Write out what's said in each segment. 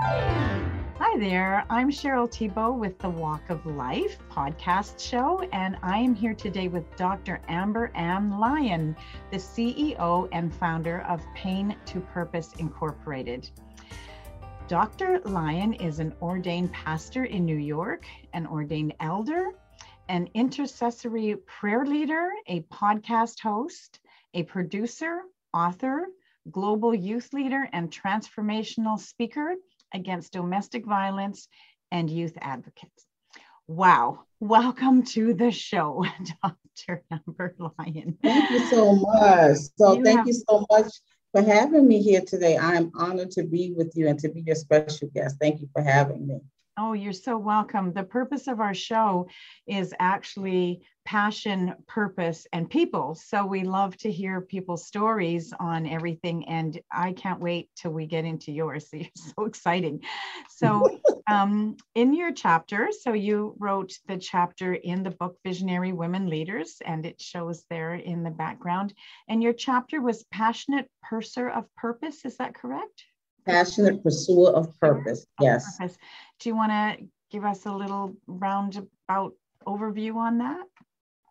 Hi there, I'm Cheryl Thibault with the Walk of Life podcast show, and I am here today with Dr. Amber Ann Lyon, the CEO and founder of Pain to Purpose Incorporated. Dr. Lyon is an ordained pastor in New York, an ordained elder, an intercessory prayer leader, a podcast host, a producer, author, global youth leader, and transformational speaker against domestic violence and youth advocates. Wow. Welcome to the show, Dr. Amber Lyon. Thank you so much. So, you thank have- you so much for having me here today. I am honored to be with you and to be your special guest. Thank you for having me. Oh, you're so welcome. The purpose of our show is actually passion, purpose, and people. So we love to hear people's stories on everything. And I can't wait till we get into yours. You're so exciting. So, um, in your chapter, so you wrote the chapter in the book Visionary Women Leaders, and it shows there in the background. And your chapter was Passionate Purser of Purpose. Is that correct? Passionate Pursuer of Purpose. Yes. Purpose. Do you want to give us a little roundabout overview on that?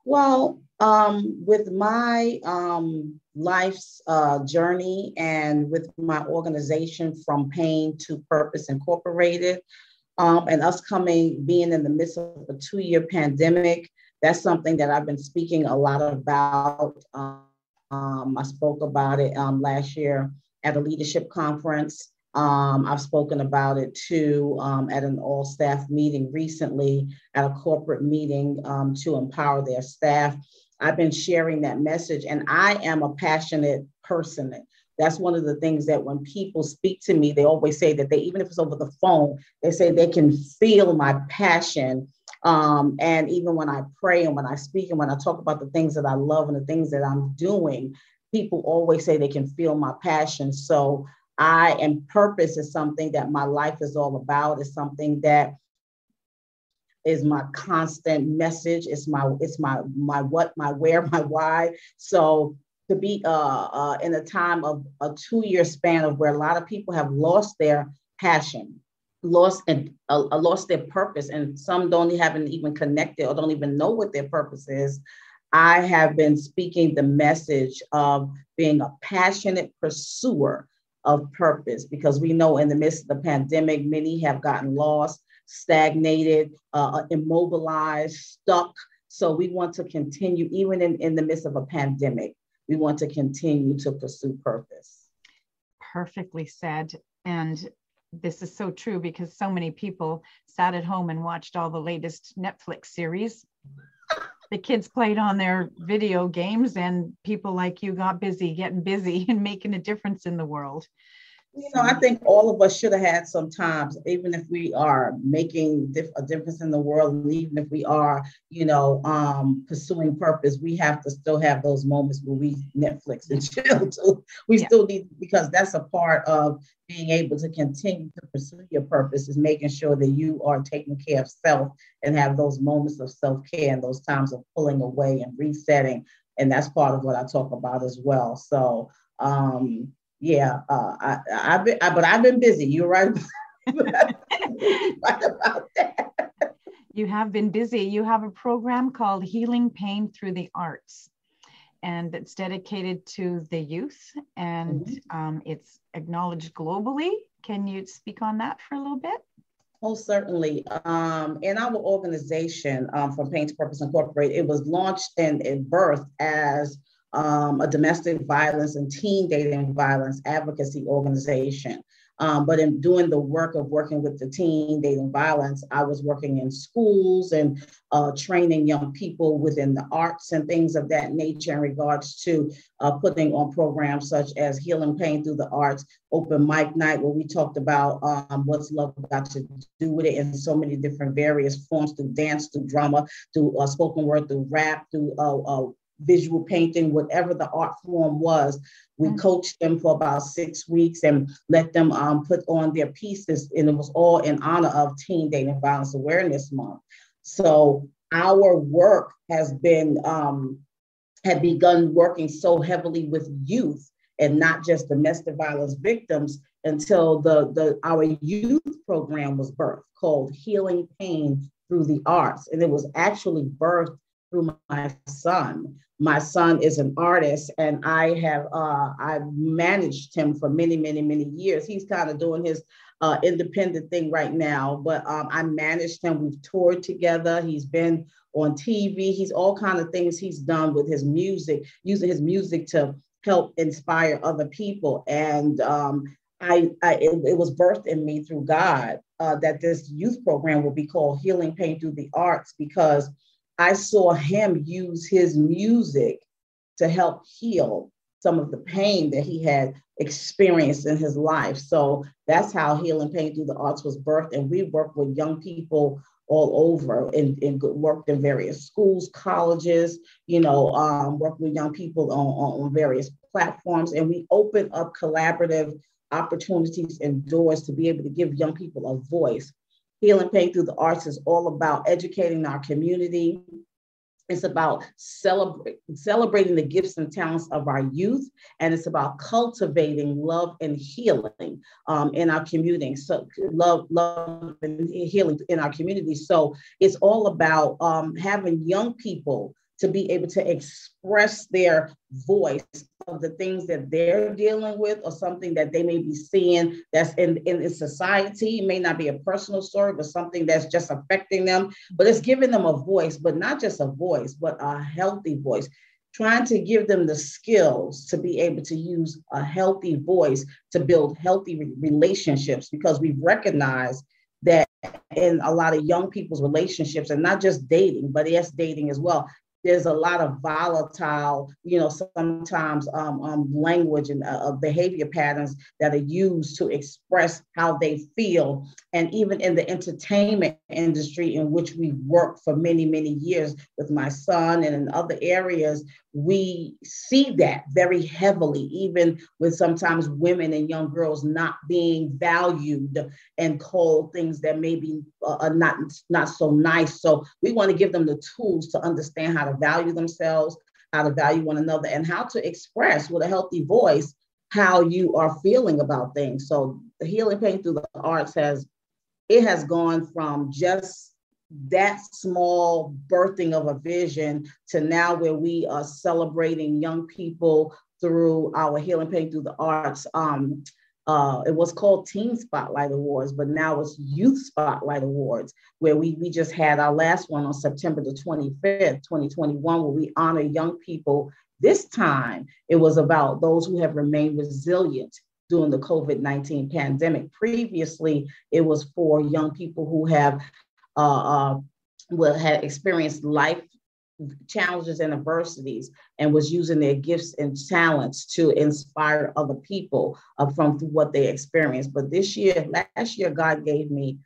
Well, um, with my um, life's uh, journey and with my organization from Pain to Purpose Incorporated, um, and us coming, being in the midst of a two year pandemic, that's something that I've been speaking a lot about. Um, I spoke about it um, last year at a leadership conference. Um, I've spoken about it too um, at an all staff meeting recently, at a corporate meeting um, to empower their staff. I've been sharing that message, and I am a passionate person. That's one of the things that when people speak to me, they always say that they, even if it's over the phone, they say they can feel my passion. Um, and even when I pray and when I speak and when I talk about the things that I love and the things that I'm doing, people always say they can feel my passion. So I and purpose is something that my life is all about. It's something that is my constant message. It's my it's my my what, my where, my why. So to be uh, uh, in a time of a two year span of where a lot of people have lost their passion, lost and uh, uh, lost their purpose, and some don't haven't even connected or don't even know what their purpose is. I have been speaking the message of being a passionate pursuer of purpose because we know in the midst of the pandemic, many have gotten lost, stagnated, uh, immobilized, stuck. So we want to continue, even in, in the midst of a pandemic, we want to continue to pursue purpose. Perfectly said. And this is so true because so many people sat at home and watched all the latest Netflix series the kids played on their video games and people like you got busy getting busy and making a difference in the world you know, I think all of us should have had some times, even if we are making dif- a difference in the world, and even if we are, you know, um, pursuing purpose, we have to still have those moments where we Netflix and chill too. We yeah. still need because that's a part of being able to continue to pursue your purpose is making sure that you are taking care of self and have those moments of self care and those times of pulling away and resetting. And that's part of what I talk about as well. So, um, yeah, uh, I, I've been, I, but I've been busy. You're right. right about that. You have been busy. You have a program called Healing Pain Through the Arts, and it's dedicated to the youth, and mm-hmm. um, it's acknowledged globally. Can you speak on that for a little bit? Oh, certainly. Um, in our organization, um, from Pain to Purpose Incorporated, it was launched and, and birthed as um, a domestic violence and teen dating violence advocacy organization. Um, but in doing the work of working with the teen dating violence, I was working in schools and uh, training young people within the arts and things of that nature in regards to uh, putting on programs such as Healing Pain Through the Arts, Open Mic Night, where we talked about um, what's love got to do with it in so many different various forms through dance, through drama, through uh, spoken word, through rap, through uh, uh, visual painting, whatever the art form was. We mm-hmm. coached them for about six weeks and let them um, put on their pieces, and it was all in honor of Teen Dating Violence Awareness Month. So our work has been um, had begun working so heavily with youth and not just domestic violence victims until the, the our youth program was birthed called Healing Pain Through the Arts. And it was actually birthed through my son. My son is an artist, and I have uh, I've managed him for many, many, many years. He's kind of doing his uh, independent thing right now, but um, I managed him. We've toured together. He's been on TV. He's all kind of things he's done with his music, using his music to help inspire other people. And um, I, I it, it, was birthed in me through God uh, that this youth program will be called Healing Pain Through the Arts because I saw him use his music to help heal some of the pain that he had experienced in his life. So that's how Healing Pain Through the Arts was birthed. And we work with young people all over and, and worked in various schools, colleges, you know, um, worked with young people on, on various platforms. And we open up collaborative opportunities and doors to be able to give young people a voice. Healing Pain Through the Arts is all about educating our community, it's about celebrating the gifts and talents of our youth, and it's about cultivating love and healing um, in our community. So love, love and healing in our community. So it's all about um, having young people to be able to express their voice of the things that they're dealing with or something that they may be seeing that's in, in society. It may not be a personal story, but something that's just affecting them. But it's giving them a voice, but not just a voice, but a healthy voice. Trying to give them the skills to be able to use a healthy voice to build healthy relationships because we've recognized that in a lot of young people's relationships and not just dating but yes dating as well there's a lot of volatile, you know, sometimes um, um, language and uh, behavior patterns that are used to express how they feel. And even in the entertainment industry, in which we worked for many, many years with my son and in other areas, we see that very heavily, even with sometimes women and young girls not being valued and called things that maybe uh, are not, not so nice. So we want to give them the tools to understand how to value themselves, how to value one another, and how to express with a healthy voice how you are feeling about things. So the healing pain through the arts has it has gone from just that small birthing of a vision to now where we are celebrating young people through our healing pain through the arts um, uh, it was called Teen Spotlight Awards, but now it's Youth Spotlight Awards, where we, we just had our last one on September the 25th, 2021, where we honor young people. This time, it was about those who have remained resilient during the COVID 19 pandemic. Previously, it was for young people who have uh, uh, will have experienced life challenges and adversities and was using their gifts and talents to inspire other people uh, from what they experienced. But this year, last year, God gave me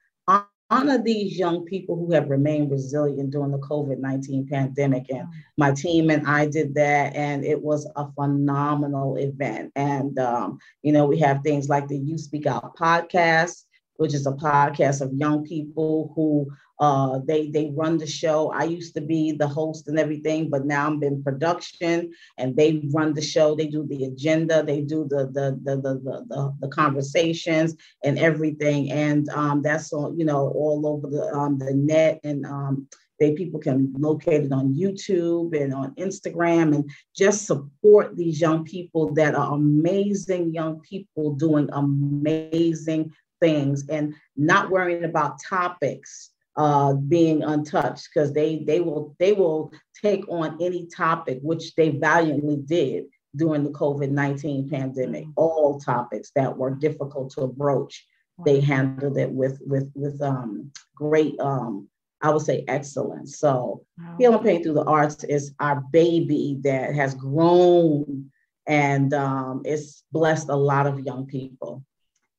honor these young people who have remained resilient during the COVID 19 pandemic. And my team and I did that, and it was a phenomenal event. And, um, you know, we have things like the You Speak Out podcast which is a podcast of young people who uh, they they run the show. I used to be the host and everything, but now I'm in production, and they run the show. They do the agenda, they do the the the the the, the, the conversations and everything, and um, that's all you know all over the um, the net and. Um, they people can locate it on YouTube and on Instagram and just support these young people that are amazing young people doing amazing things and not worrying about topics uh, being untouched because they they will they will take on any topic which they valiantly did during the COVID-19 pandemic. Mm-hmm. All topics that were difficult to broach, they handled it with with with um, great um, I would say excellence. So wow. Healing Pain Through the Arts is our baby that has grown and um, it's blessed a lot of young people.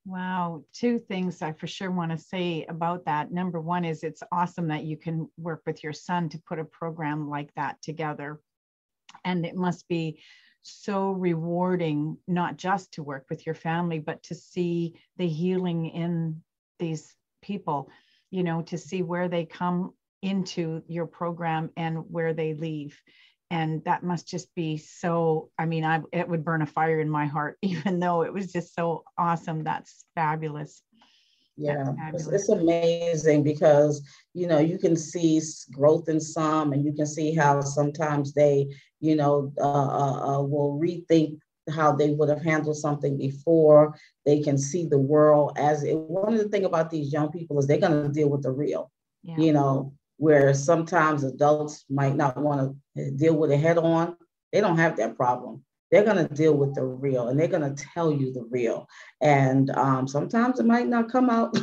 Wow. Two things I for sure want to say about that. Number one is it's awesome that you can work with your son to put a program like that together. And it must be so rewarding, not just to work with your family, but to see the healing in these people, you know, to see where they come into your program and where they leave and that must just be so i mean i it would burn a fire in my heart even though it was just so awesome. That's fabulous. Yeah it's, it's, amazing because you know you can see growth in some and you can see how sometimes they you know uh, uh, uh, will rethink how they would have handled something before. They can see the world as it, one of the thing about these young people is they're going to deal with the real yeah. you know where sometimes adults might not want to deal with it head on they don't have that problem. They're going to deal with the real and they're going to tell you the real. And um, sometimes it might not come out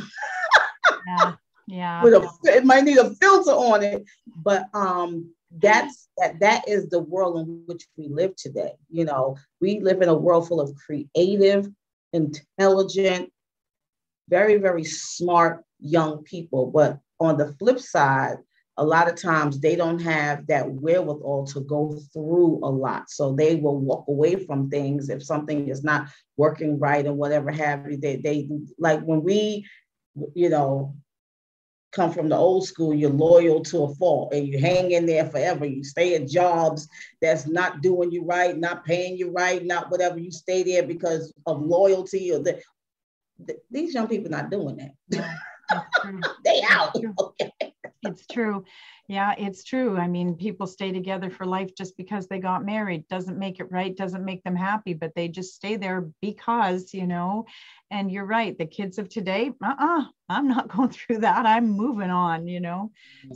yeah yeah. with a, it might need a filter on it but um that's that that is the world in which we live today. You know we live in a world full of creative intelligent very very smart young people. But on the flip side a lot of times they don't have that wherewithal to go through a lot so they will walk away from things if something is not working right or whatever have you they, they like when we you know come from the old school, you're loyal to a fault and you hang in there forever. You stay at jobs that's not doing you right, not paying you right, not whatever. You stay there because of loyalty or the, the these young people not doing that. They out. Okay. It's true. Yeah, it's true. I mean, people stay together for life just because they got married. Doesn't make it right, doesn't make them happy, but they just stay there because, you know, and you're right. The kids of today, uh uh-uh, uh, i am not going through that. I'm moving on, you know.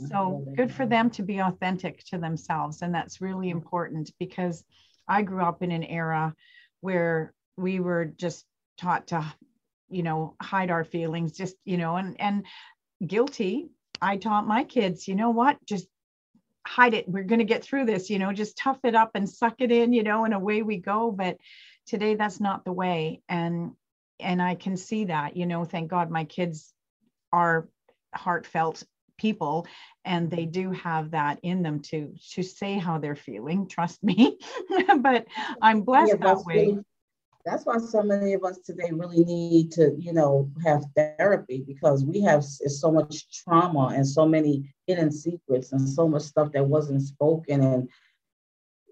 So good for them to be authentic to themselves. And that's really important because I grew up in an era where we were just taught to, you know, hide our feelings, just, you know, and, and, guilty I taught my kids, you know what, just hide it. We're going to get through this, you know, just tough it up and suck it in, you know, and away we go. But today that's not the way. And, and I can see that, you know, thank God my kids are heartfelt people and they do have that in them to to say how they're feeling trust me but i'm blessed that way that's why so many of us today really need to you know have therapy because we have so much trauma and so many hidden secrets and so much stuff that wasn't spoken and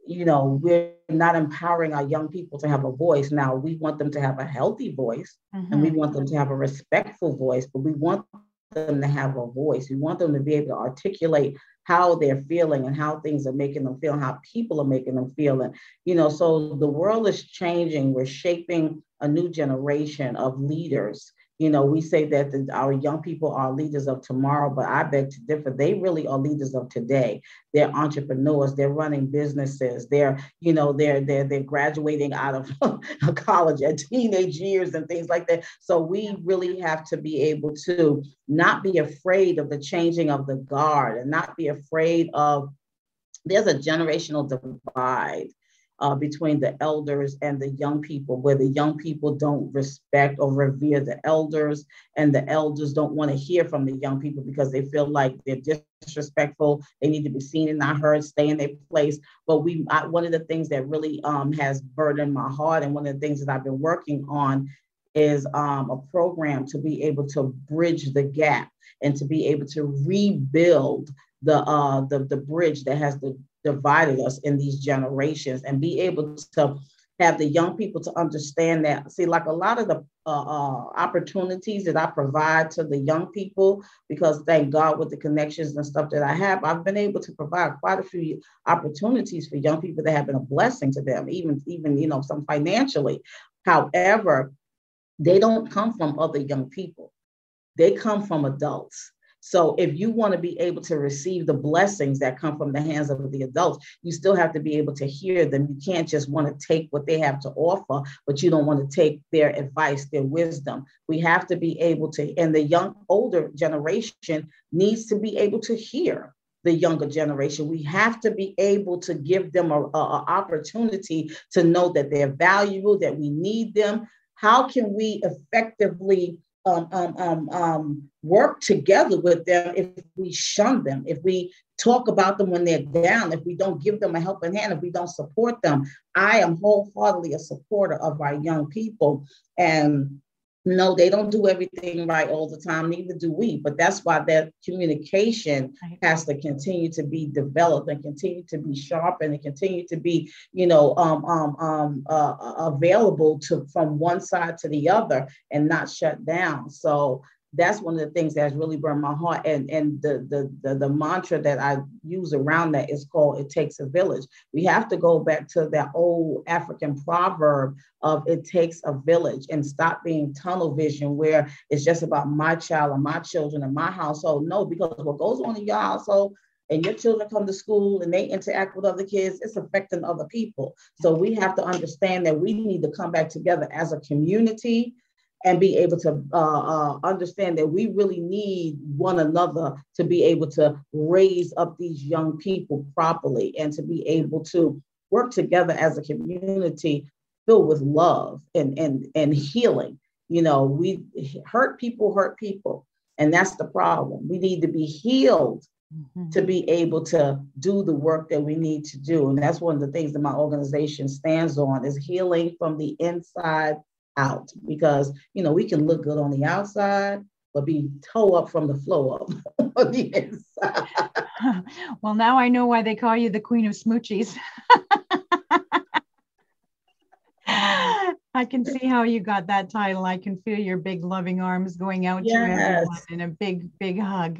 you know we're not empowering our young people to have a voice now we want them to have a healthy voice mm-hmm. and we mm-hmm. want them to have a respectful voice but we want them to have a voice we want them to be able to articulate how they're feeling and how things are making them feel, how people are making them feel. And, you know, so the world is changing. We're shaping a new generation of leaders you know, we say that the, our young people are leaders of tomorrow, but I beg to differ. They really are leaders of today. They're entrepreneurs. They're running businesses. They're, you know, they're they're they're graduating out of college at teenage years and things like that. So we really have to be able to not be afraid of the changing of the guard and not be afraid of. There's a generational divide uh, between the elders and the young people, where the young people don't respect or revere the elders, and the elders don't want to hear from the young people because they feel like they're disrespectful. They need to be seen and not heard, stay in their place. But we, I, one of the things that really um, has burdened my heart, and one of the things that I've been working on, is um, a program to be able to bridge the gap and to be able to rebuild the uh, the the bridge that has the divided us in these generations and be able to have the young people to understand that. See like a lot of the uh, uh, opportunities that i provide to the young people because thank god with the connections and stuff that i have i've been able to provide quite a few opportunities for young people that have been a blessing to them even even you know some financially. However they don't come from other young people. They come from adults so if you want to be able to receive the blessings that come from the hands of the adults, you still have to be able to hear them. You can't just want to take what they have to offer, but you don't want to take their advice, their wisdom. We have to be able to, and the young, older generation needs to be able to hear the younger generation. We have to be able to give them a, a, a opportunity to know that they're valuable, that we need them. How can we effectively um, um, um, um, work together with them if we shun them, if we talk about them when they're down, if we don't give them a helping hand, if we don't support them. I am wholeheartedly a supporter of our young people. And no, they don't do everything right all the time, neither do we. But that's why that communication has to continue to be developed and continue to be sharp and continue to be, you know, um, um, um, uh, available to from one side to the other and not shut down. So that's one of the things that has really burned my heart. And, and the, the, the, the, mantra that I use around that is called It Takes a Village. We have to go back to that old African proverb of it takes a village and stop being tunnel vision where it's just about my child and my children and my household. No, because what goes on in your household and your children come to school and they interact with other kids, it's affecting other people. So we have to understand that we need to come back together as a community and be able to uh, uh, understand that we really need one another to be able to raise up these young people properly and to be able to work together as a community filled with love and, and, and healing. You know, we hurt people, hurt people. And that's the problem. We need to be healed mm-hmm. to be able to do the work that we need to do. And that's one of the things that my organization stands on is healing from the inside out because you know we can look good on the outside but be toe up from the flow up on the inside. Well, now I know why they call you the queen of smoochies. I can see how you got that title. I can feel your big loving arms going out yes. to everyone in a big, big hug.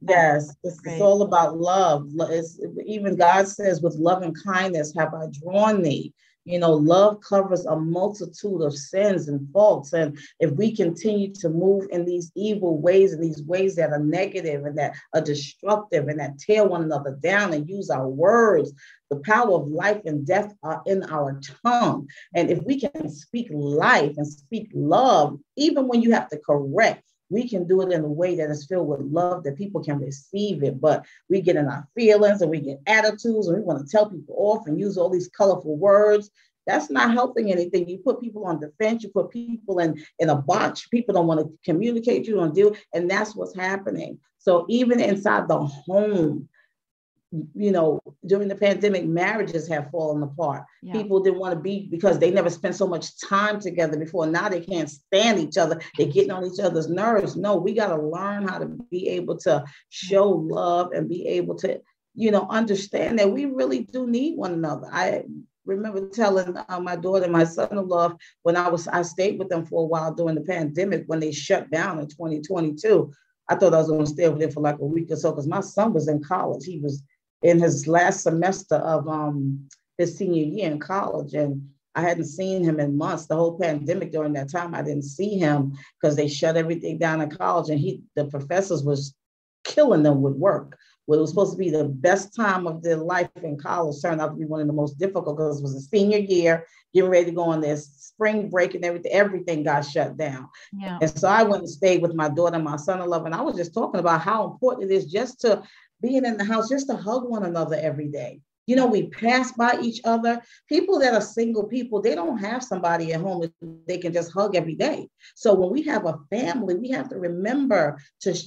Yes, it's, it's, all about love. It's, even God says, with love and kindness have I drawn thee. You know, love covers a multitude of sins and faults. And if we continue to move in these evil ways and these ways that are negative and that are destructive and that tear one another down and use our words, the power of life and death are in our tongue. And if we can speak life and speak love, even when you have to correct, we can do it in a way that is filled with love that people can receive it. But we get in our feelings and we get attitudes and we want to tell people off and use all these colorful words. That's not helping anything. You put people on defense, you put people in, in a box. People don't want to communicate, you don't do, and that's what's happening. So even inside the home, you know, during the pandemic, marriages have fallen apart. Yeah. People didn't want to be because they never spent so much time together before. Now they can't stand each other. They're getting on each other's nerves. No, we got to learn how to be able to show love and be able to, you know, understand that we really do need one another. I remember telling uh, my daughter, my son-in-law, when I was I stayed with them for a while during the pandemic when they shut down in 2022. I thought I was going to stay over there for like a week or so because my son was in college. He was in his last semester of um, his senior year in college. And I hadn't seen him in months. The whole pandemic during that time, I didn't see him because they shut everything down in college. And he, the professors was killing them with work. What was supposed to be the best time of their life in college turned out to be one of the most difficult because it was a senior year, getting ready to go on this spring break and everything. Everything got shut down. Yeah. And so I went and stayed with my daughter, and my son-in-law, and I was just talking about how important it is just to being in the house just to hug one another every day. You know, we pass by each other. People that are single people, they don't have somebody at home that they can just hug every day. So when we have a family, we have to remember to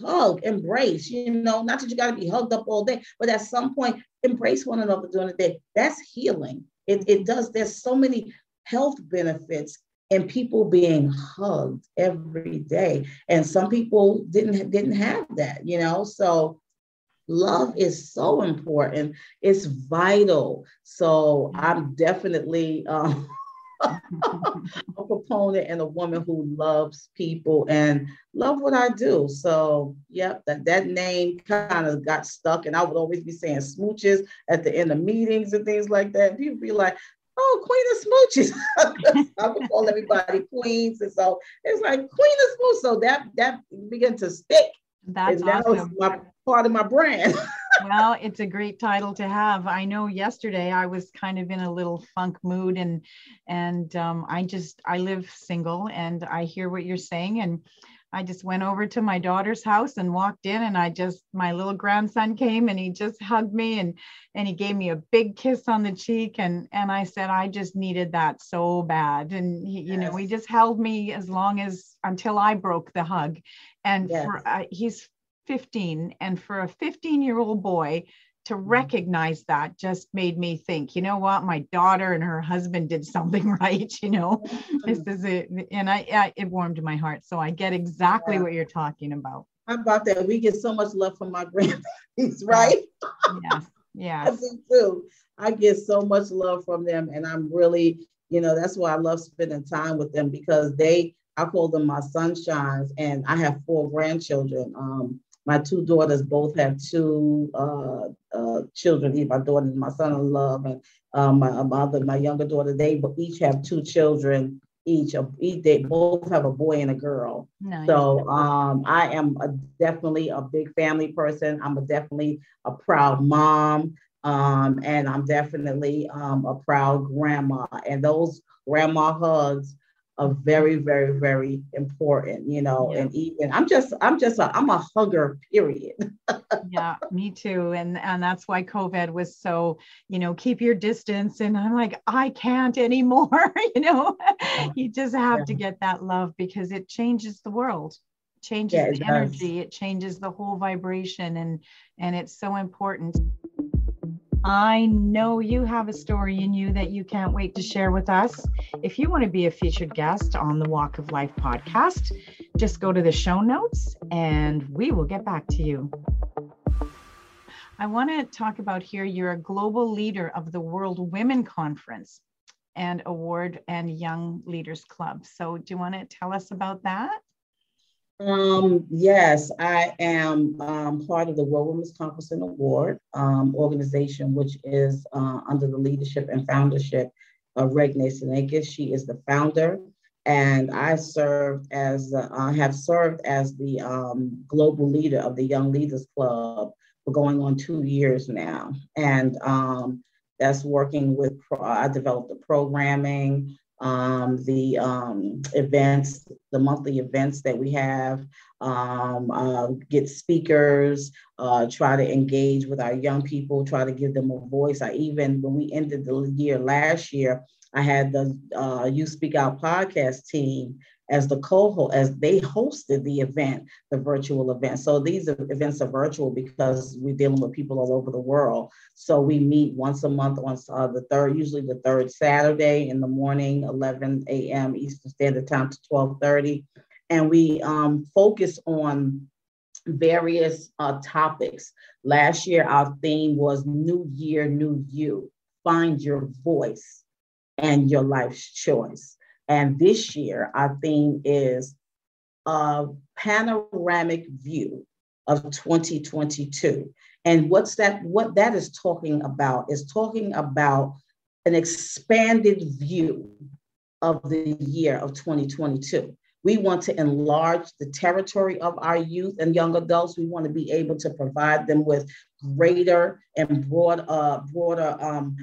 hug, embrace, you know, not that you got to be hugged up all day, but at some point, embrace one another during the day. That's healing. It, it does, there's so many health benefits and people being hugged every day. And some people didn't didn't have that, you know. So love is so important it's vital so i'm definitely um, a proponent and a woman who loves people and love what i do so yep that, that name kind of got stuck and i would always be saying smooches at the end of meetings and things like that people be like oh, Queen of Smooches. I would call everybody queens. And so it's like Queen of Smooches. So that that began to stick. That's and that awesome. my part of my brand. well, it's a great title to have. I know yesterday I was kind of in a little funk mood and and um, I just I live single and I hear what you're saying and I just went over to my daughter's house and walked in and I just my little grandson came and he just hugged me and and he gave me a big kiss on the cheek and and I said I just needed that so bad and he, you know he just held me as long as until I broke the hug and yes. for uh, he's 15 and for a 15 year old boy to recognize that just made me think, you know what, my daughter and her husband did something right. You know, this is it, and I, I, it warmed my heart. So I get exactly yeah. what you're talking about. How about that? We get so much love from my grandparents, right? Yes, yes. I do too. I get so much love from them, and I'm really, you know, that's why I love spending time with them because they, I call them my sunshines, and I have four grandchildren. Um, my two daughters both have two uh, uh, children. My daughter and my son-in-law, and um, my mother, my younger daughter. They each have two children. Each, of each they both have a boy and a girl. Nice. So um, I am a, definitely a big family person. I'm a, definitely a proud mom. Um, and I'm definitely um, a proud grandma. And those grandma hugs are very, very, very important, you know. Yeah. And even I'm just, I'm just, a, I'm a hugger. Period. yeah, me too. And and that's why COVID was so, you know, keep your distance. And I'm like, I can't anymore. you know, you just have yeah. to get that love because it changes the world changes the energy it changes the whole vibration and and it's so important I know you have a story in you that you can't wait to share with us. If you want to be a featured guest on the Walk of Life podcast, just go to the show notes and we will get back to you. I want to talk about here you're a global leader of the World Women Conference and Award and Young Leaders Club. So, do you want to tell us about that? Um, yes, I am um, part of the World Women's Conference and Award um, organization, which is uh, under the leadership and foundership of Regne Senekis. She is the founder, and I served as uh, have served as the um, global leader of the Young Leaders Club for going on two years now, and um, that's working with. I developed the programming um, the um, events, the monthly events that we have, um, uh, get speakers, uh, try to engage with our young people, try to give them a voice. I even, when we ended the year last year, I had the uh, You Speak Out podcast team as the co-host, as they hosted the event, the virtual event. So these events are virtual because we're dealing with people all over the world. So we meet once a month on uh, the third, usually the third Saturday in the morning, 11 a.m. Eastern Standard Time to 12:30, and we um, focus on various uh, topics. Last year, our theme was New Year, New You. Find your voice and your life's choice. And this year, our theme is a panoramic view of 2022. And what's that? What that is talking about is talking about an expanded view of the year of 2022. We want to enlarge the territory of our youth and young adults. We want to be able to provide them with greater and broad, uh, broader um,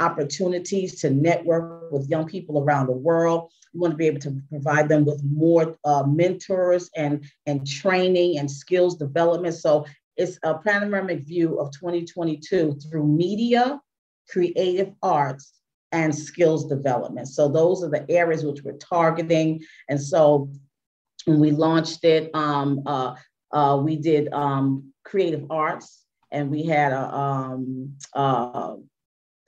opportunities to network with young people around the world. We want to be able to provide them with more uh, mentors and, and training and skills development. So it's a panoramic view of 2022 through media, creative arts, and skills development. So those are the areas which we're targeting. And so when we launched it, um, uh, uh, we did um, creative arts and we had a um, uh,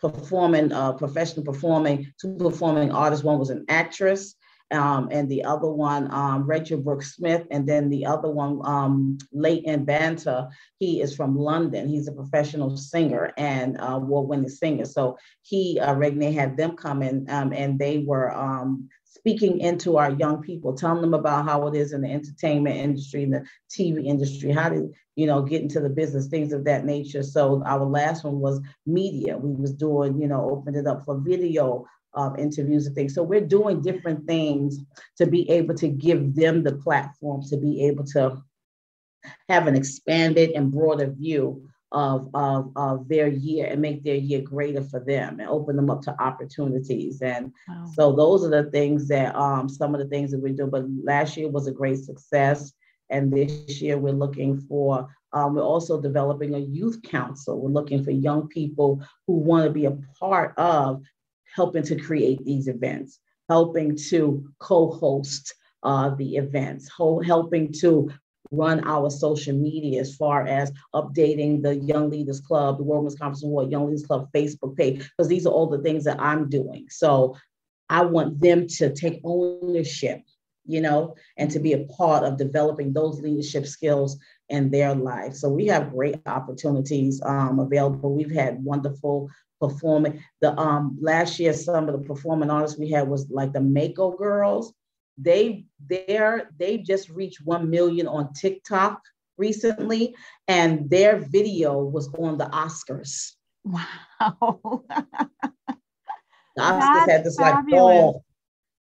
performing, uh, professional performing, two performing artists. One was an actress um, and the other one, um, Rachel Brooks Smith, and then the other one, um, Leighton Banta. He is from London. He's a professional singer and uh, award-winning singer. So he, uh, Regne, had them come in, um, and they were um, speaking into our young people, telling them about how it is in the entertainment industry, in the TV industry, how to, you know, get into the business, things of that nature. So our last one was media. We was doing, you know, opened it up for video um, interviews and things. So we're doing different things to be able to give them the platform to be able to have an expanded and broader view of, of, of their year and make their year greater for them and open them up to opportunities. And wow. so those are the things that um, some of the things that we do. But last year was a great success. And this year we're looking for, um, we're also developing a youth council. We're looking for young people who want to be a part of helping to create these events, helping to co host uh, the events, helping to run our social media as far as updating the Young Leaders Club, the World Women's Conference Award, Young Leaders Club Facebook page, because these are all the things that I'm doing. So I want them to take ownership, you know, and to be a part of developing those leadership skills in their life. So we have great opportunities um, available. We've had wonderful performing. The um, last year, some of the performing artists we had was like the Mako Girls they they're they just reached 1 million on TikTok recently and their video was on the Oscars. Wow. the Oscars That's had this fabulous. like ball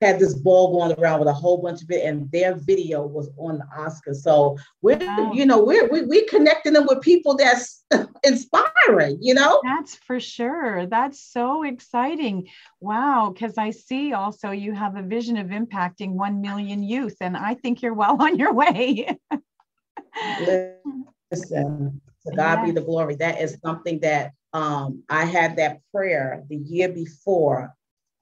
had this ball going around with a whole bunch of it, and their video was on the Oscar. So we're, wow. you know, we're we, we connecting them with people that's inspiring, you know. That's for sure. That's so exciting. Wow, because I see also you have a vision of impacting one million youth, and I think you're well on your way. Listen, to God yes. be the glory. That is something that um, I had that prayer the year before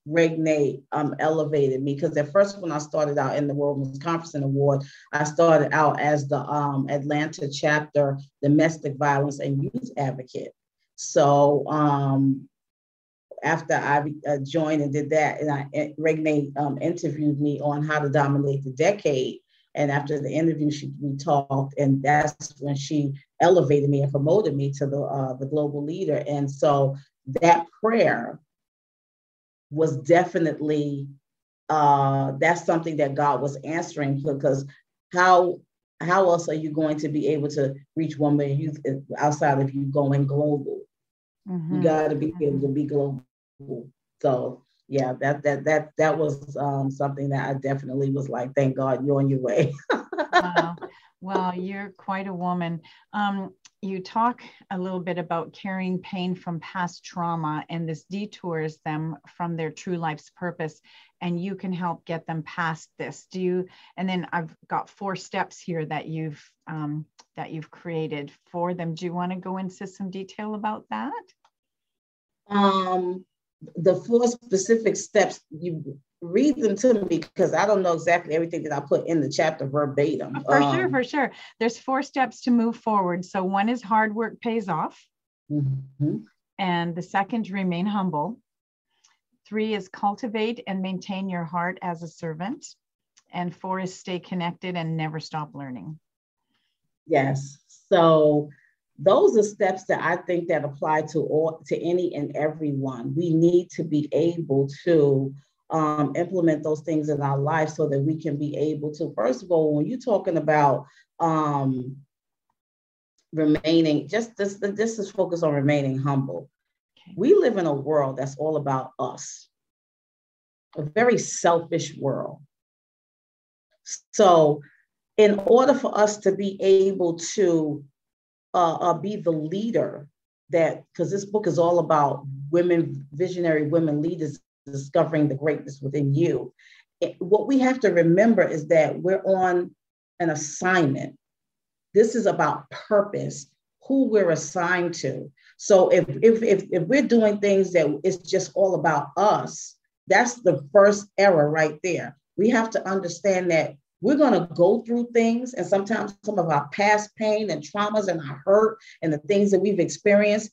Regnate um, elevated me because at first when I started out in the World Conference Award, I started out as the um, Atlanta chapter domestic violence and youth advocate. So um, after I uh, joined and did that, and I Regnate um, interviewed me on how to dominate the decade. And after the interview, she, we talked, and that's when she elevated me and promoted me to the uh, the global leader. And so that prayer was definitely uh, that's something that God was answering because how how else are you going to be able to reach one million youth outside of you going global? Mm-hmm. You got to be able to be global. So yeah, that that that that was um, something that I definitely was like, thank God you're on your way. wow. Well, you're quite a woman. Um, you talk a little bit about carrying pain from past trauma and this detours them from their true life's purpose and you can help get them past this. Do you and then i've got four steps here that you've um, that you've created for them. Do you want to go into some detail about that? Um the four specific steps you read them to me because I don't know exactly everything that I put in the chapter verbatim. For um, sure, for sure. There's four steps to move forward. So one is hard work pays off. Mm-hmm. And the second, remain humble. Three is cultivate and maintain your heart as a servant. And four is stay connected and never stop learning. Yes. So those are steps that I think that apply to all to any and everyone. We need to be able to um, implement those things in our life so that we can be able to, first of all, when you're talking about um, remaining, just this, this is focused on remaining humble. Okay. We live in a world that's all about us, a very selfish world. So, in order for us to be able to uh, uh, be the leader that, because this book is all about women, visionary women leaders discovering the greatness within you. It, what we have to remember is that we're on an assignment. This is about purpose, who we're assigned to. So if, if, if, if we're doing things that it's just all about us, that's the first error right there. We have to understand that we're going to go through things, and sometimes some of our past pain and traumas and our hurt and the things that we've experienced,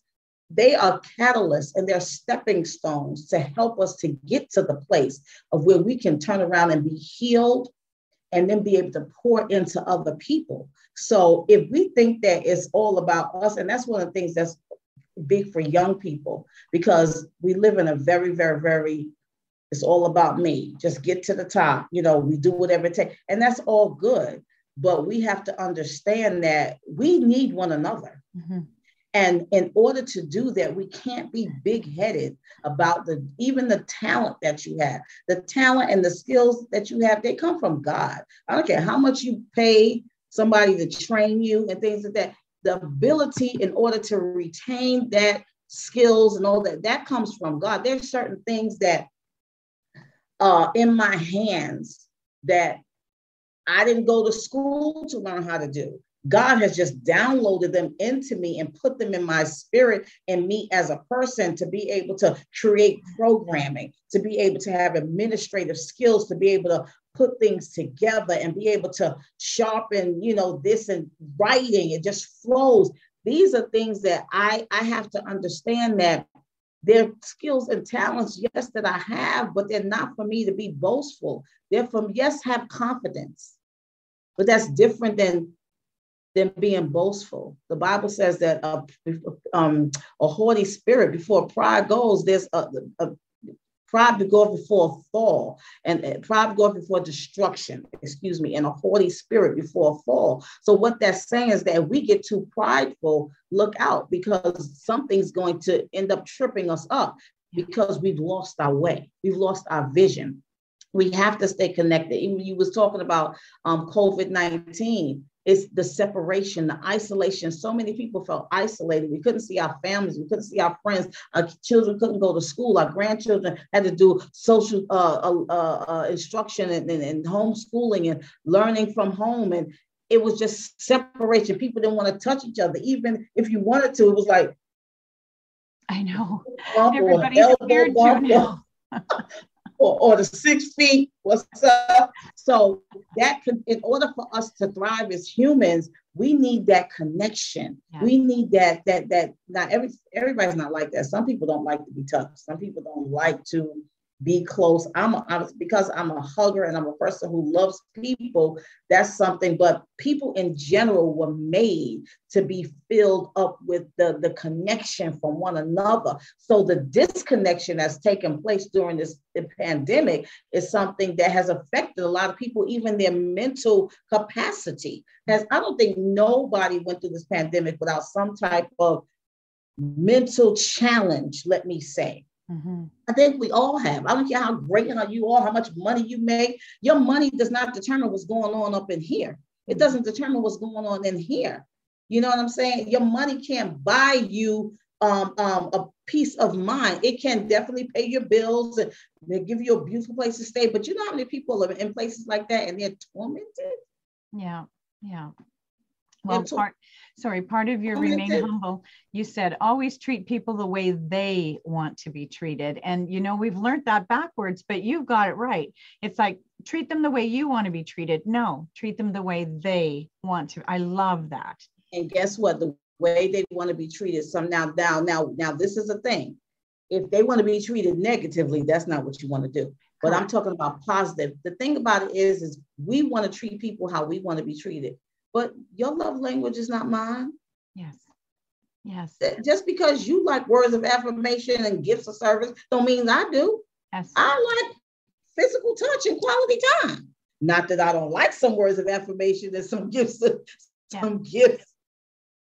they are catalysts and they're stepping stones to help us to get to the place of where we can turn around and be healed and then be able to pour into other people. So if we think that it's all about us, and that's one of the things that's big for young people because we live in a very, very, very it's all about me. Just get to the top. You know, we do whatever it takes. And that's all good. But we have to understand that we need one another. Mm-hmm. And in order to do that, we can't be big headed about the even the talent that you have. The talent and the skills that you have, they come from God. I don't care how much you pay somebody to train you and things like that. The ability in order to retain that skills and all that, that comes from God. There's certain things that uh in my hands that I didn't go to school to learn how to do. God has just downloaded them into me and put them in my spirit and me as a person to be able to create programming, to be able to have administrative skills, to be able to put things together and be able to sharpen, you know, this and writing, it just flows. These are things that I, I have to understand that they're skills and talents, yes, that I have, but they're not for me to be boastful. They're from, yes, have confidence, but that's different than than being boastful. The Bible says that a, um, a haughty spirit before pride goes, there's a, a pride to go before a fall, and pride go before destruction, excuse me, and a haughty spirit before a fall. So what that's saying is that we get too prideful, look out because something's going to end up tripping us up because we've lost our way, we've lost our vision. We have to stay connected. You was talking about um, COVID nineteen it's the separation, the isolation. So many people felt isolated. We couldn't see our families, we couldn't see our friends. Our children couldn't go to school. Our grandchildren had to do social uh, uh, uh, uh, instruction and, and, and homeschooling and learning from home. And it was just separation. People didn't want to touch each other. Even if you wanted to, it was like, I know. Everybody's scared to now. or, or the six feet, what's up? So that could, in order for us to thrive as humans, we need that connection. Yeah. We need that, that, that, not every, everybody's not like that. Some people don't like to be touched. Some people don't like to be close. I'm, a, I'm because I'm a hugger and I'm a person who loves people. That's something. But people in general were made to be filled up with the, the connection from one another. So the disconnection that's taken place during this pandemic is something that has affected a lot of people, even their mental capacity. Has I don't think nobody went through this pandemic without some type of mental challenge. Let me say Mm-hmm. I think we all have. I don't care how great you are, how much money you make. Your money does not determine what's going on up in here. It doesn't determine what's going on in here. You know what I'm saying? Your money can't buy you um, um, a peace of mind. It can definitely pay your bills and they give you a beautiful place to stay. But you know how many people are in places like that and they're tormented? Yeah, yeah. Well, part, sorry, part of your oh, remain humble, you said always treat people the way they want to be treated. And, you know, we've learned that backwards, but you've got it right. It's like treat them the way you want to be treated. No, treat them the way they want to. I love that. And guess what? The way they want to be treated. Some now, now, now, now, this is a thing. If they want to be treated negatively, that's not what you want to do. But I'm talking about positive. The thing about it is, is we want to treat people how we want to be treated but your love language is not mine. Yes. Yes. Just because you like words of affirmation and gifts of service don't mean I do. Yes. I like physical touch and quality time. Not that I don't like some words of affirmation and some gifts, of, some gifts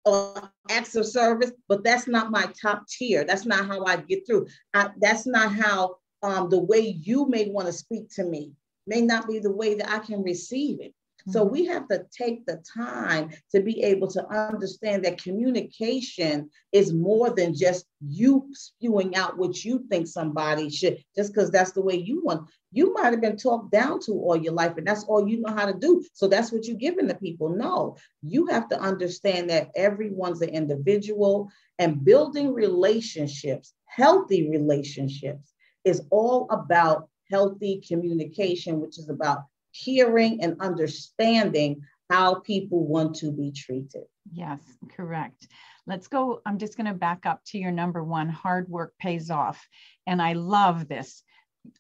or acts of service, but that's not my top tier. That's not how I get through. I, that's not how um, the way you may want to speak to me may not be the way that I can receive it. So mm-hmm. we have to take the time to be able to understand that communication is more than just you spewing out what you think somebody should, just because that's the way you want. You might have been talked down to all your life, and that's all you know how to do. So that's what you're giving the people. No, you have to understand that everyone's an individual and building relationships, healthy relationships, is all about healthy communication, which is about hearing and understanding how people want to be treated. Yes, correct. Let's go. I'm just going to back up to your number one hard work pays off. And I love this.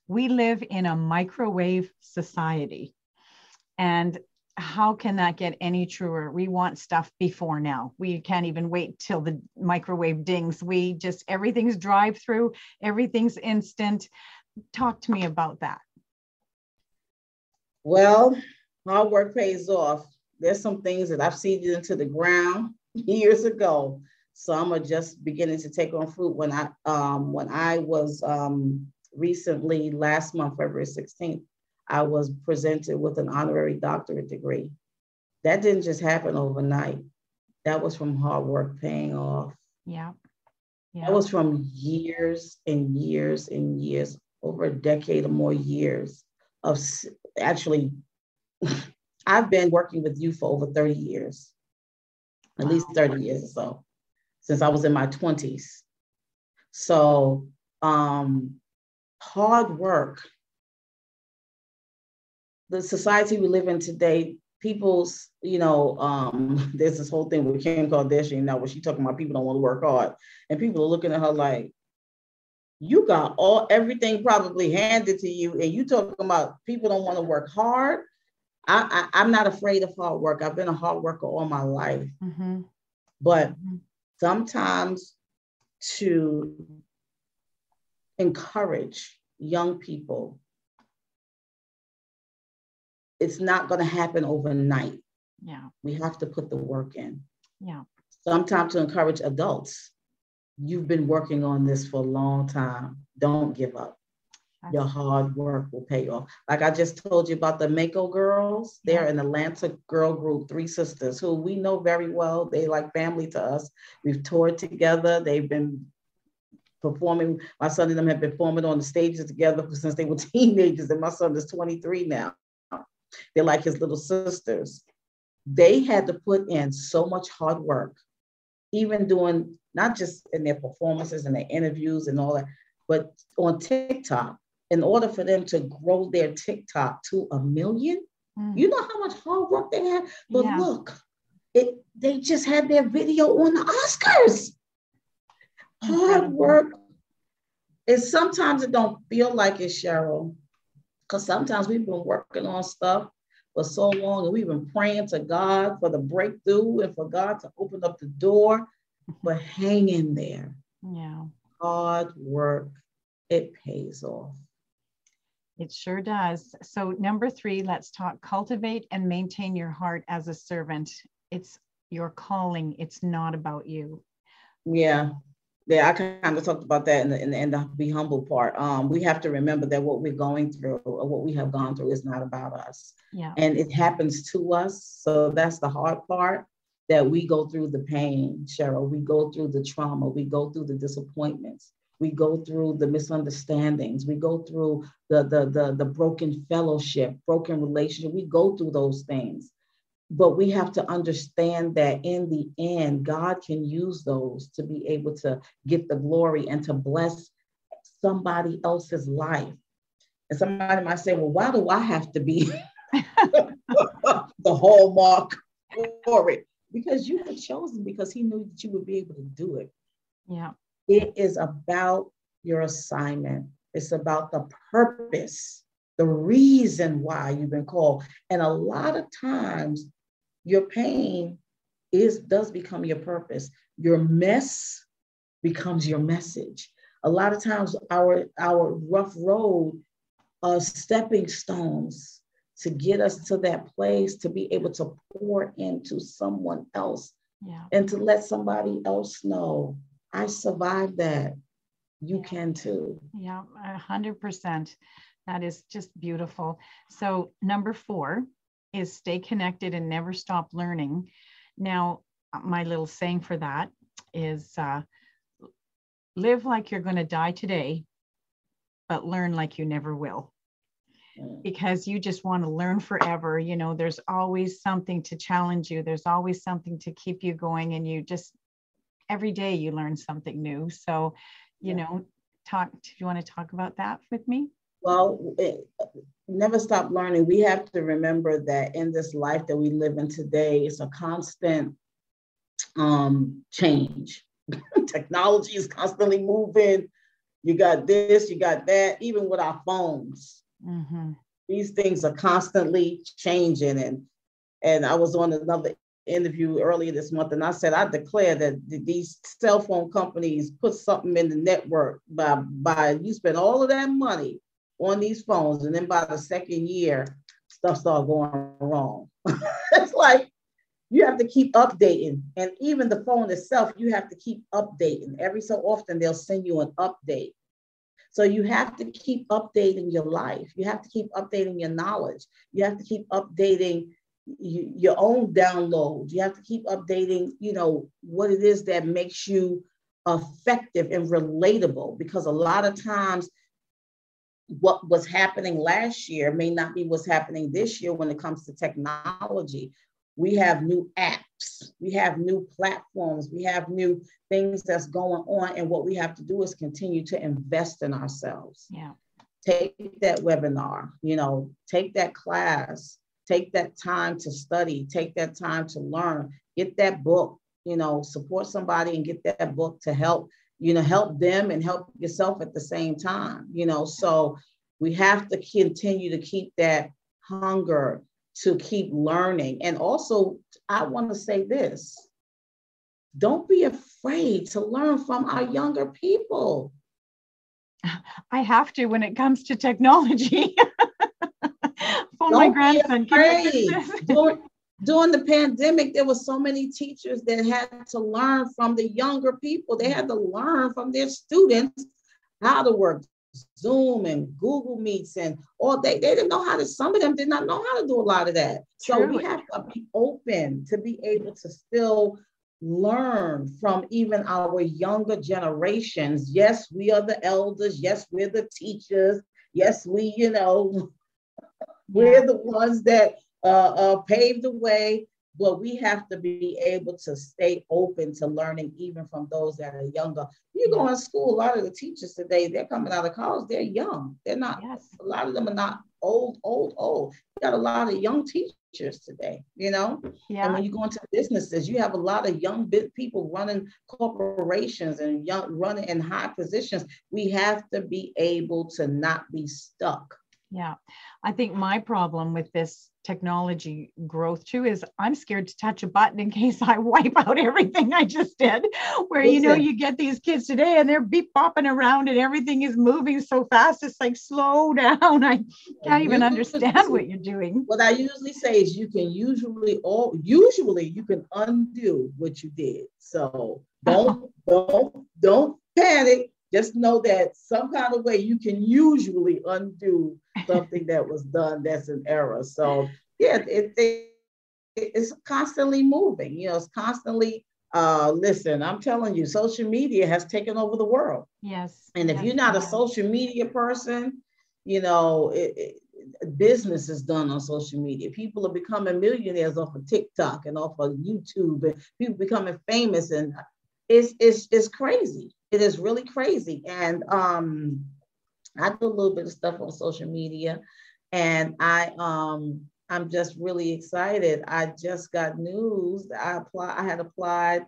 We live in a microwave society. And how can that get any truer? We want stuff before now. We can't even wait till the microwave dings. We just, everything's drive through, everything's instant. Talk to me about that. Well, hard work pays off. There's some things that I've seeded into the ground years ago. Some I'm just beginning to take on fruit. When I um, when I was um, recently last month, February 16th, I was presented with an honorary doctorate degree. That didn't just happen overnight. That was from hard work paying off. Yeah. yeah. That was from years and years and years, over a decade or more years of actually, I've been working with youth for over 30 years, at least 30 years or so, since I was in my 20s. So, um, hard work the society we live in today, people's, you know, um, there's this whole thing with Kim Kardashian now where she's talking about people don't want to work hard. And people are looking at her like, you got all everything probably handed to you, and you talking about people don't want to work hard. I, I am not afraid of hard work. I've been a hard worker all my life, mm-hmm. but mm-hmm. sometimes to encourage young people, it's not going to happen overnight. Yeah, we have to put the work in. Yeah, sometimes to encourage adults you've been working on this for a long time. Don't give up. Your hard work will pay off. Like I just told you about the Mako girls, they're an Atlanta girl group, three sisters who we know very well. They like family to us. We've toured together. They've been performing. My son and them have been performing on the stages together since they were teenagers, and my son is 23 now. They're like his little sisters. They had to put in so much hard work, even doing not just in their performances and their interviews and all that, but on TikTok. In order for them to grow their TikTok to a million, mm. you know how much hard work they had. But yeah. look, it they just had their video on the Oscars. Hard work. And sometimes it don't feel like it, Cheryl, because sometimes we've been working on stuff for so long and we've been praying to God for the breakthrough and for God to open up the door but hang in there. Yeah. Hard work, it pays off. It sure does. So, number three, let's talk cultivate and maintain your heart as a servant. It's your calling, it's not about you. Yeah. Yeah, I kind of talked about that in the, in the, in the be humble part. Um, we have to remember that what we're going through or what we have gone through is not about us. Yeah. And it happens to us. So that's the hard part that we go through the pain, Cheryl. We go through the trauma. We go through the disappointments. We go through the misunderstandings. We go through the, the, the, the broken fellowship, broken relationship. We go through those things. But we have to understand that in the end, God can use those to be able to get the glory and to bless somebody else's life. And somebody might say, well, why do I have to be the hallmark for it? because you were chosen because he knew that you would be able to do it. Yeah. It is about your assignment. It's about the purpose, the reason why you've been called. And a lot of times your pain is does become your purpose. Your mess becomes your message. A lot of times our our rough road are stepping stones to get us to that place to be able to pour into someone else yeah. and to let somebody else know I survived that. You yeah. can too. Yeah, a hundred percent. That is just beautiful. So number four is stay connected and never stop learning. Now, my little saying for that is uh, live like you're going to die today, but learn like you never will because you just want to learn forever. You know, there's always something to challenge you, there's always something to keep you going, and you just every day you learn something new. So, you yeah. know, talk, do you want to talk about that with me? Well, it, never stop learning. We have to remember that in this life that we live in today, it's a constant um, change. Technology is constantly moving. You got this, you got that, even with our phones. Mm-hmm. These things are constantly changing. And, and I was on another interview earlier this month, and I said, I declare that these cell phone companies put something in the network by, by you spend all of that money on these phones, and then by the second year, stuff starts going wrong. it's like you have to keep updating. And even the phone itself, you have to keep updating. Every so often, they'll send you an update. So you have to keep updating your life. You have to keep updating your knowledge. You have to keep updating your own downloads. You have to keep updating, you know, what it is that makes you effective and relatable because a lot of times what was happening last year may not be what's happening this year when it comes to technology we have new apps, we have new platforms, we have new things that's going on. And what we have to do is continue to invest in ourselves. Yeah. take that webinar, you know, take that class, take that time to study, take that time to learn, get that book, you know, support somebody and get that book to help, you know, help them and help yourself at the same time, you know. So we have to continue to keep that hunger to keep learning. And also, I want to say this don't be afraid to learn from our younger people. I have to when it comes to technology. For my grandson. during, during the pandemic, there were so many teachers that had to learn from the younger people. They had to learn from their students how to work Zoom and Google Meets and all they, they didn't know how to, some of them did not know how to do a lot of that. So True. we have to be open to be able to still learn from even our younger generations. Yes, we are the elders. Yes, we're the teachers. Yes, we, you know, we're the ones that uh, uh, paved the way but we have to be able to stay open to learning even from those that are younger. You go in school, a lot of the teachers today, they're coming out of college, they're young. They're not, yes. a lot of them are not old, old, old. You got a lot of young teachers today, you know? Yeah. And when you go into businesses, you have a lot of young people running corporations and young running in high positions. We have to be able to not be stuck. Yeah. I think my problem with this technology growth too is I'm scared to touch a button in case I wipe out everything I just did. Where you know you get these kids today and they're beep bopping around and everything is moving so fast. It's like slow down. I can't even understand what you're doing. What I usually say is you can usually all usually you can undo what you did. So don't don't don't panic. Just know that some kind of way you can usually undo something that was done that's an error. So yeah, it, it it's constantly moving. You know, it's constantly. Uh, listen, I'm telling you, social media has taken over the world. Yes. And if you're not a social media person, you know, it, it, business is done on social media. People are becoming millionaires off of TikTok and off of YouTube, and people becoming famous, and it's it's it's crazy. It is really crazy. And um, I do a little bit of stuff on social media, and I um I'm just really excited. I just got news. I apply. I had applied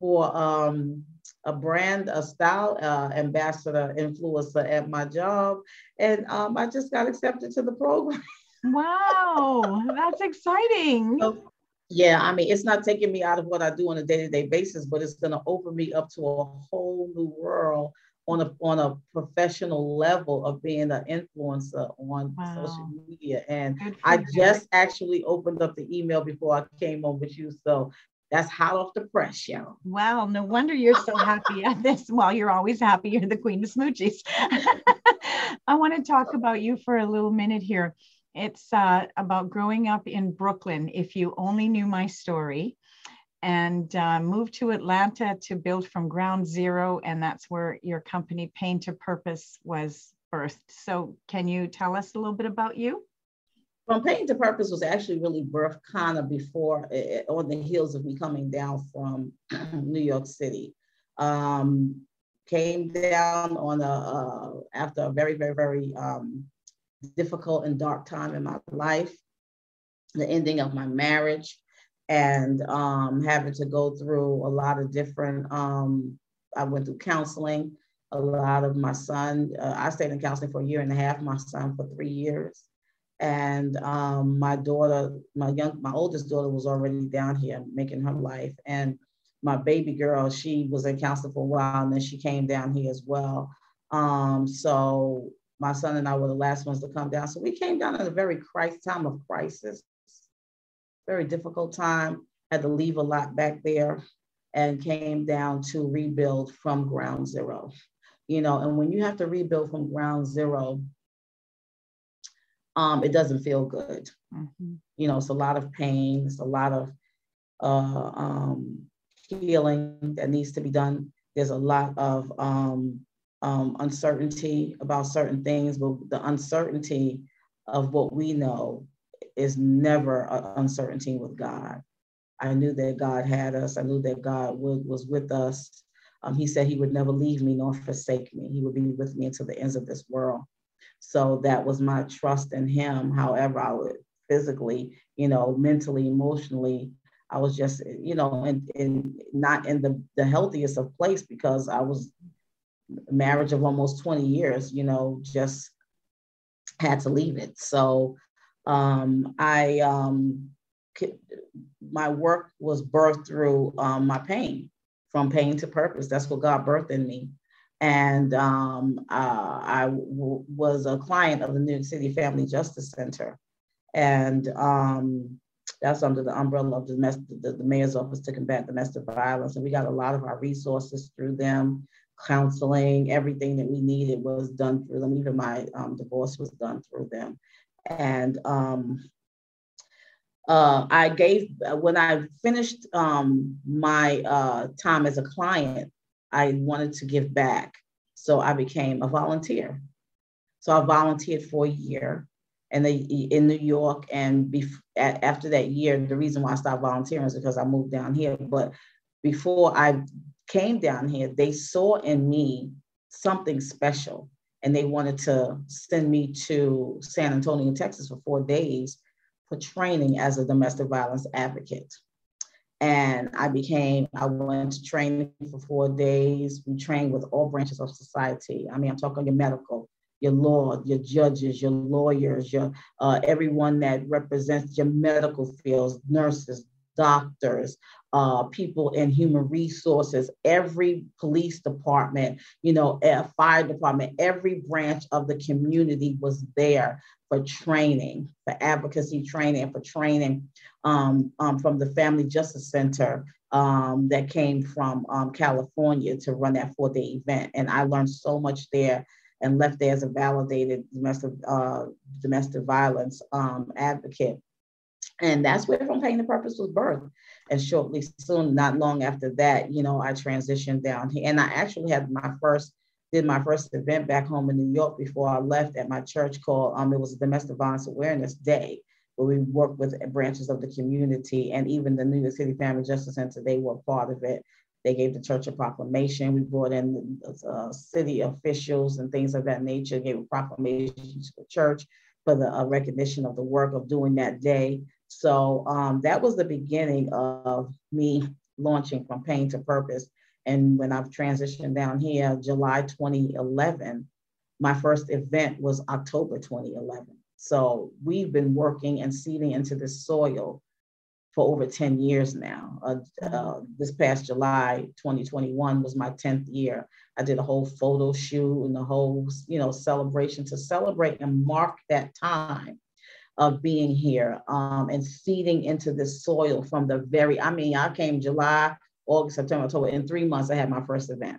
for um a brand, a style uh, ambassador influencer at my job, and um, I just got accepted to the program. wow, that's exciting. So, yeah, I mean, it's not taking me out of what I do on a day-to-day basis, but it's going to open me up to a whole new world on a on a professional level of being an influencer on wow. social media. And I just actually opened up the email before I came on with you. So that's hot off the press, y'all. Wow, no wonder you're so happy at this. Well, you're always happy. You're the queen of smoochies. I want to talk about you for a little minute here. It's uh, about growing up in Brooklyn. If you only knew my story, and uh, moved to Atlanta to build from ground zero. And that's where your company, Pain to Purpose, was birthed. So, can you tell us a little bit about you? From Pain to Purpose was actually really birthed kind of before, uh, on the heels of me coming down from New York City. Um, came down on a uh, after a very, very, very um, difficult and dark time in my life, the ending of my marriage and um, having to go through a lot of different. Um, I went through counseling. A lot of my son, uh, I stayed in counseling for a year and a half. My son for three years, and um, my daughter, my young, my oldest daughter was already down here making her life, and my baby girl, she was in counseling for a while, and then she came down here as well. Um, so my son and I were the last ones to come down. So we came down at a very crisis time of crisis very difficult time. Had to leave a lot back there and came down to rebuild from ground zero. You know, and when you have to rebuild from ground zero, um, it doesn't feel good. Mm-hmm. You know, it's a lot of pain, it's a lot of uh, um, healing that needs to be done. There's a lot of um, um, uncertainty about certain things, but the uncertainty of what we know is never an uncertainty with God. I knew that God had us. I knew that God would, was with us. Um, he said he would never leave me nor forsake me. He would be with me until the ends of this world. So that was my trust in him. However, I would physically, you know, mentally, emotionally, I was just, you know, and not in the, the healthiest of place because I was marriage of almost 20 years, you know, just had to leave it. So um, I, um, my work was birthed through um, my pain, from pain to purpose. That's what God birthed in me. And um, uh, I w- was a client of the New York City Family Justice Center. And um, that's under the umbrella of the, the, the mayor's office to combat domestic violence. And we got a lot of our resources through them, counseling, everything that we needed was done through them. Even my um, divorce was done through them. And um, uh, I gave, when I finished um, my uh, time as a client, I wanted to give back. So I became a volunteer. So I volunteered for a year and they in New York. And bef- after that year, the reason why I stopped volunteering is because I moved down here. But before I came down here, they saw in me something special, and they wanted to send me to San Antonio, Texas, for four days for training as a domestic violence advocate. And I became, I went to training for four days. We trained with all branches of society. I mean, I'm talking your medical, your law, your judges, your lawyers, your uh, everyone that represents your medical fields, nurses, doctors, uh, people in human resources, every police department, you know, a fire department, every branch of the community was there for training, for advocacy training, for training um, um, from the Family Justice Center um, that came from um, California to run that four day event. And I learned so much there and left there as a validated domestic uh, domestic violence um, advocate. And that's where From Pain to Purpose was birthed. And shortly soon, not long after that, you know, I transitioned down here. And I actually had my first, did my first event back home in New York before I left at my church called, um, it was a Domestic Violence Awareness Day, where we worked with branches of the community and even the New York City Family Justice Center, they were part of it. They gave the church a proclamation. We brought in uh, city officials and things of that nature, gave a proclamation to the church for the uh, recognition of the work of doing that day. So um, that was the beginning of me launching from pain to purpose. And when I've transitioned down here, July 2011, my first event was October 2011. So we've been working and seeding into this soil for over 10 years now. Uh, uh, this past July 2021 was my 10th year. I did a whole photo shoot and the whole, you know, celebration to celebrate and mark that time of being here um, and seeding into this soil from the very, I mean, I came July, August, September, October. In three months, I had my first event.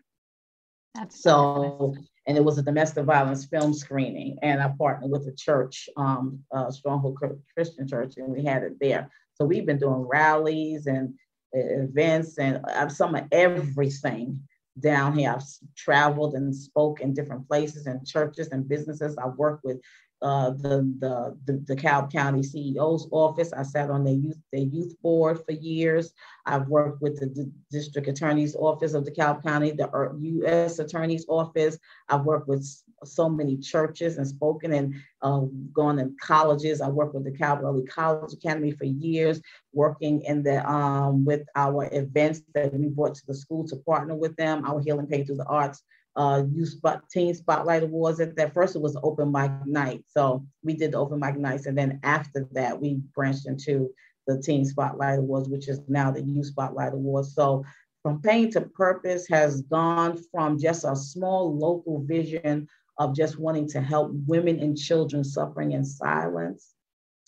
That's so, and it was a domestic violence film screening, and I partnered with a church, um, uh, Stronghold Christian Church, and we had it there. So we've been doing rallies and events and I've some of everything down here. I've traveled and spoke in different places and churches and businesses. I've worked with uh, the, the, the DeKalb County CEO's office. I sat on their youth, their youth board for years. I've worked with the D- district attorney's office of DeKalb County, the U.S. attorney's office. I've worked with so many churches and spoken and uh, gone to colleges. I worked with the Calvary Early College Academy for years, working in the um, with our events that we brought to the school to partner with them. Our Healing Pain Through the Arts uh, youth spot, teen spotlight awards. At that first, it was open mic night, so we did the open mic nights, and then after that, we branched into the teen spotlight awards, which is now the youth spotlight awards. So from pain to purpose has gone from just a small local vision of just wanting to help women and children suffering in silence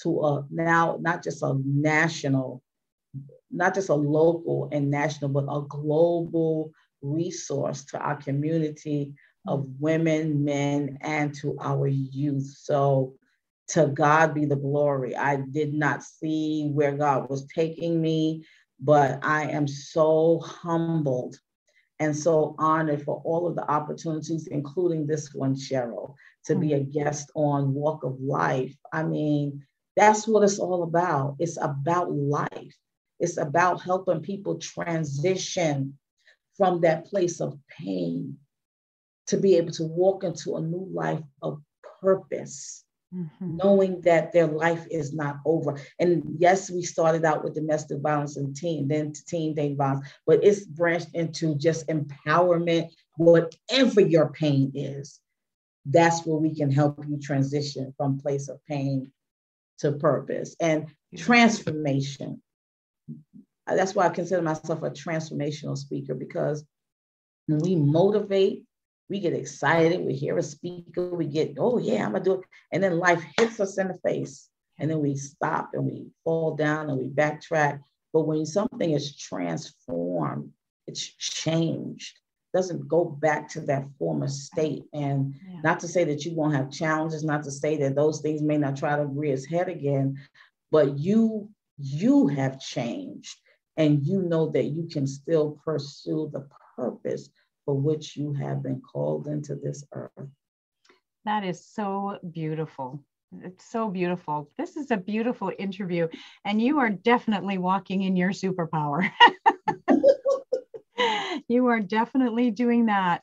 to a now not just a national not just a local and national but a global resource to our community of mm-hmm. women, men, and to our youth. So to God be the glory. I did not see where God was taking me, but I am so humbled and so honored for all of the opportunities, including this one, Cheryl, to be mm-hmm. a guest on Walk of Life. I mean, that's what it's all about. It's about life. It's about helping people transition from that place of pain to be able to walk into a new life of purpose. Mm-hmm. Knowing that their life is not over. And yes, we started out with domestic violence and teen, then teen day violence, but it's branched into just empowerment, whatever your pain is. That's where we can help you transition from place of pain to purpose and transformation. Uh, that's why I consider myself a transformational speaker because when we motivate, we get excited, we hear a speaker, we get, oh yeah, I'm gonna do it. And then life hits us in the face. And then we stop and we fall down and we backtrack. But when something is transformed, it's changed, doesn't go back to that former state. And yeah. not to say that you won't have challenges, not to say that those things may not try to rear its head again, but you you have changed and you know that you can still pursue the purpose for which you have been called into this earth. That is so beautiful. It's so beautiful. This is a beautiful interview, and you are definitely walking in your superpower. you are definitely doing that.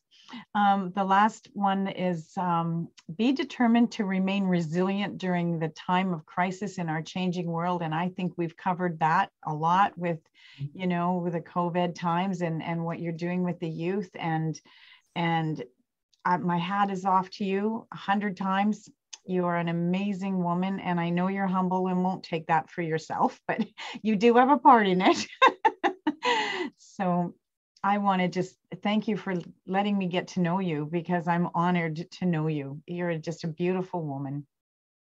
Um, the last one is um, be determined to remain resilient during the time of crisis in our changing world. And I think we've covered that a lot with, mm-hmm. you know, with the COVID times and, and what you're doing with the youth. And, and I, my hat is off to you a hundred times. You are an amazing woman. And I know you're humble and won't take that for yourself, but you do have a part in it. so I want to just thank you for letting me get to know you because I'm honored to know you. You're just a beautiful woman.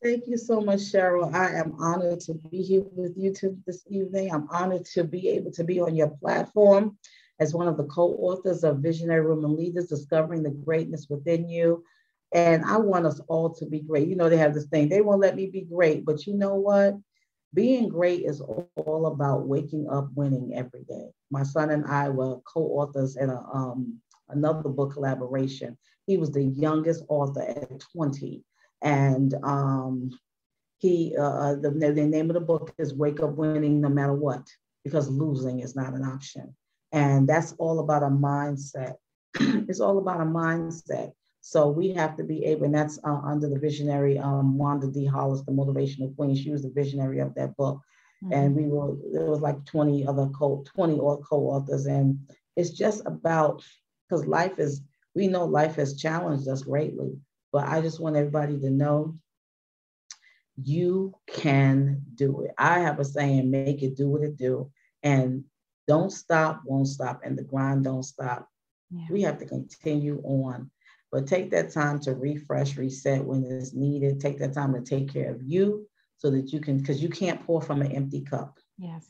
Thank you so much, Cheryl. I am honored to be here with you this evening. I'm honored to be able to be on your platform as one of the co-authors of Visionary Women Leaders, Discovering the Greatness Within You. And I want us all to be great. You know, they have this thing, they won't let me be great, but you know what? Being great is all about waking up winning every day. My son and I were co-authors in a, um, another book collaboration. He was the youngest author at 20. And um, he, uh, uh, the, the name of the book is Wake Up Winning No Matter What, because losing is not an option. And that's all about a mindset. it's all about a mindset. So we have to be able, and that's uh, under the visionary um, Wanda D. Hollis, the motivational queen. She was the visionary of that book. Mm-hmm. And we were, there was like 20 other co 20 or co-authors. And it's just about, because life is, we know life has challenged us greatly, but I just want everybody to know you can do it. I have a saying, make it do what it do. And don't stop, won't stop, and the grind don't stop. Yeah. We have to continue on but take that time to refresh, reset when it's needed. Take that time to take care of you so that you can, because you can't pour from an empty cup. Yes.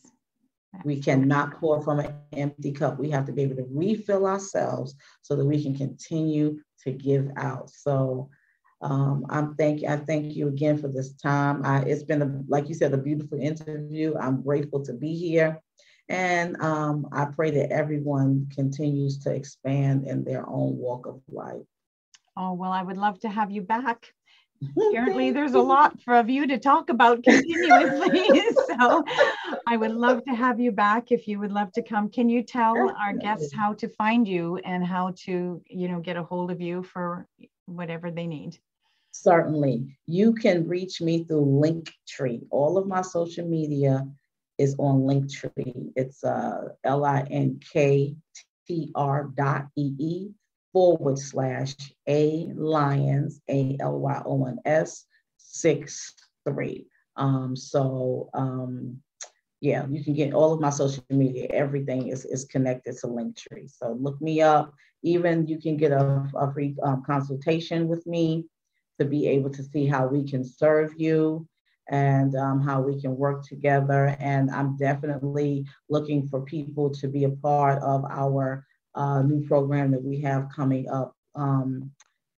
We cannot pour from an empty cup. We have to be able to refill ourselves so that we can continue to give out. So um, I'm thank you. I thank you again for this time. I, it's been a, like you said, a beautiful interview. I'm grateful to be here. And um, I pray that everyone continues to expand in their own walk of life. Oh, well, I would love to have you back. Apparently, there's a lot for of you to talk about continuously. so I would love to have you back if you would love to come. Can you tell our guests how to find you and how to, you know, get a hold of you for whatever they need? Certainly. You can reach me through Linktree. All of my social media is on Linktree. It's uh, L-I-N-K-T-R dot E-E forward slash A Lyons, A L Y O N S, six three. Um, so um, yeah, you can get all of my social media. Everything is, is connected to Linktree. So look me up. Even you can get a, a free um, consultation with me to be able to see how we can serve you and um, how we can work together. And I'm definitely looking for people to be a part of our uh, new program that we have coming up um,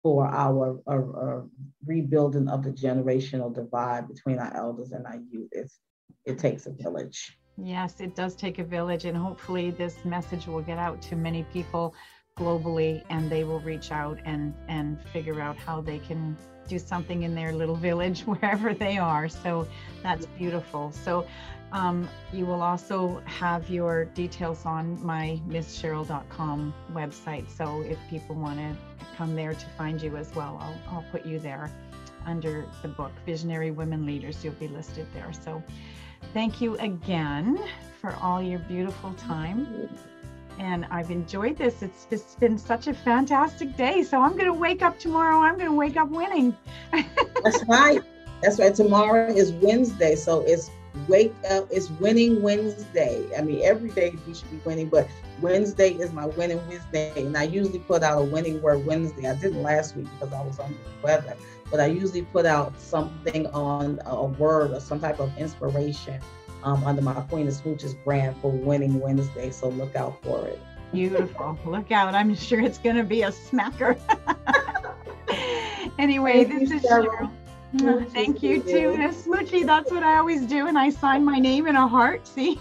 for our, our, our, rebuilding of the generational divide between our elders and our youth. It's, it takes a village. Yes, it does take a village, and hopefully, this message will get out to many people globally, and they will reach out and and figure out how they can do something in their little village wherever they are. So that's beautiful. So um, you will also have your details on my misscheryl.com website. So if people want to come there to find you as well, I'll, I'll put you there. under the book Visionary Women Leaders. You'll be listed there. So thank you again for all your beautiful time. And I've enjoyed this. It's just been such a fantastic day. So I'm going to wake up tomorrow. I'm going to wake up winning. That's right. That's right. Tomorrow is Wednesday. So it's wake up. It's winning Wednesday. I mean, every day we should be winning, but Wednesday is my winning Wednesday. And I usually put out a winning word Wednesday. I didn't last week because I was under the weather, but I usually put out something on a word or some type of inspiration um, under my Queen of Smooches brand for winning Wednesday. So look out for it. Beautiful. look out. I'm sure it's going to be a smacker. anyway, Thank this is Cheryl. Cheryl. Ah, thank you too, Miss Smoochy. That's what I always do, and I sign my name in a heart. See?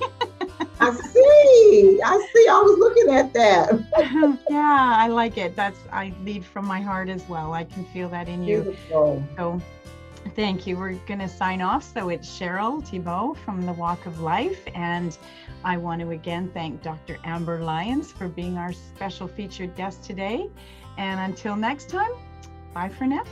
I see. I see. I was looking at that. yeah, I like it. That's I lead from my heart as well. I can feel that in you. Beautiful. So thank you. We're going to sign off. So it's Cheryl Thibault from the Walk of Life. And I want to again thank Dr. Amber Lyons for being our special featured guest today. And until next time, bye for now.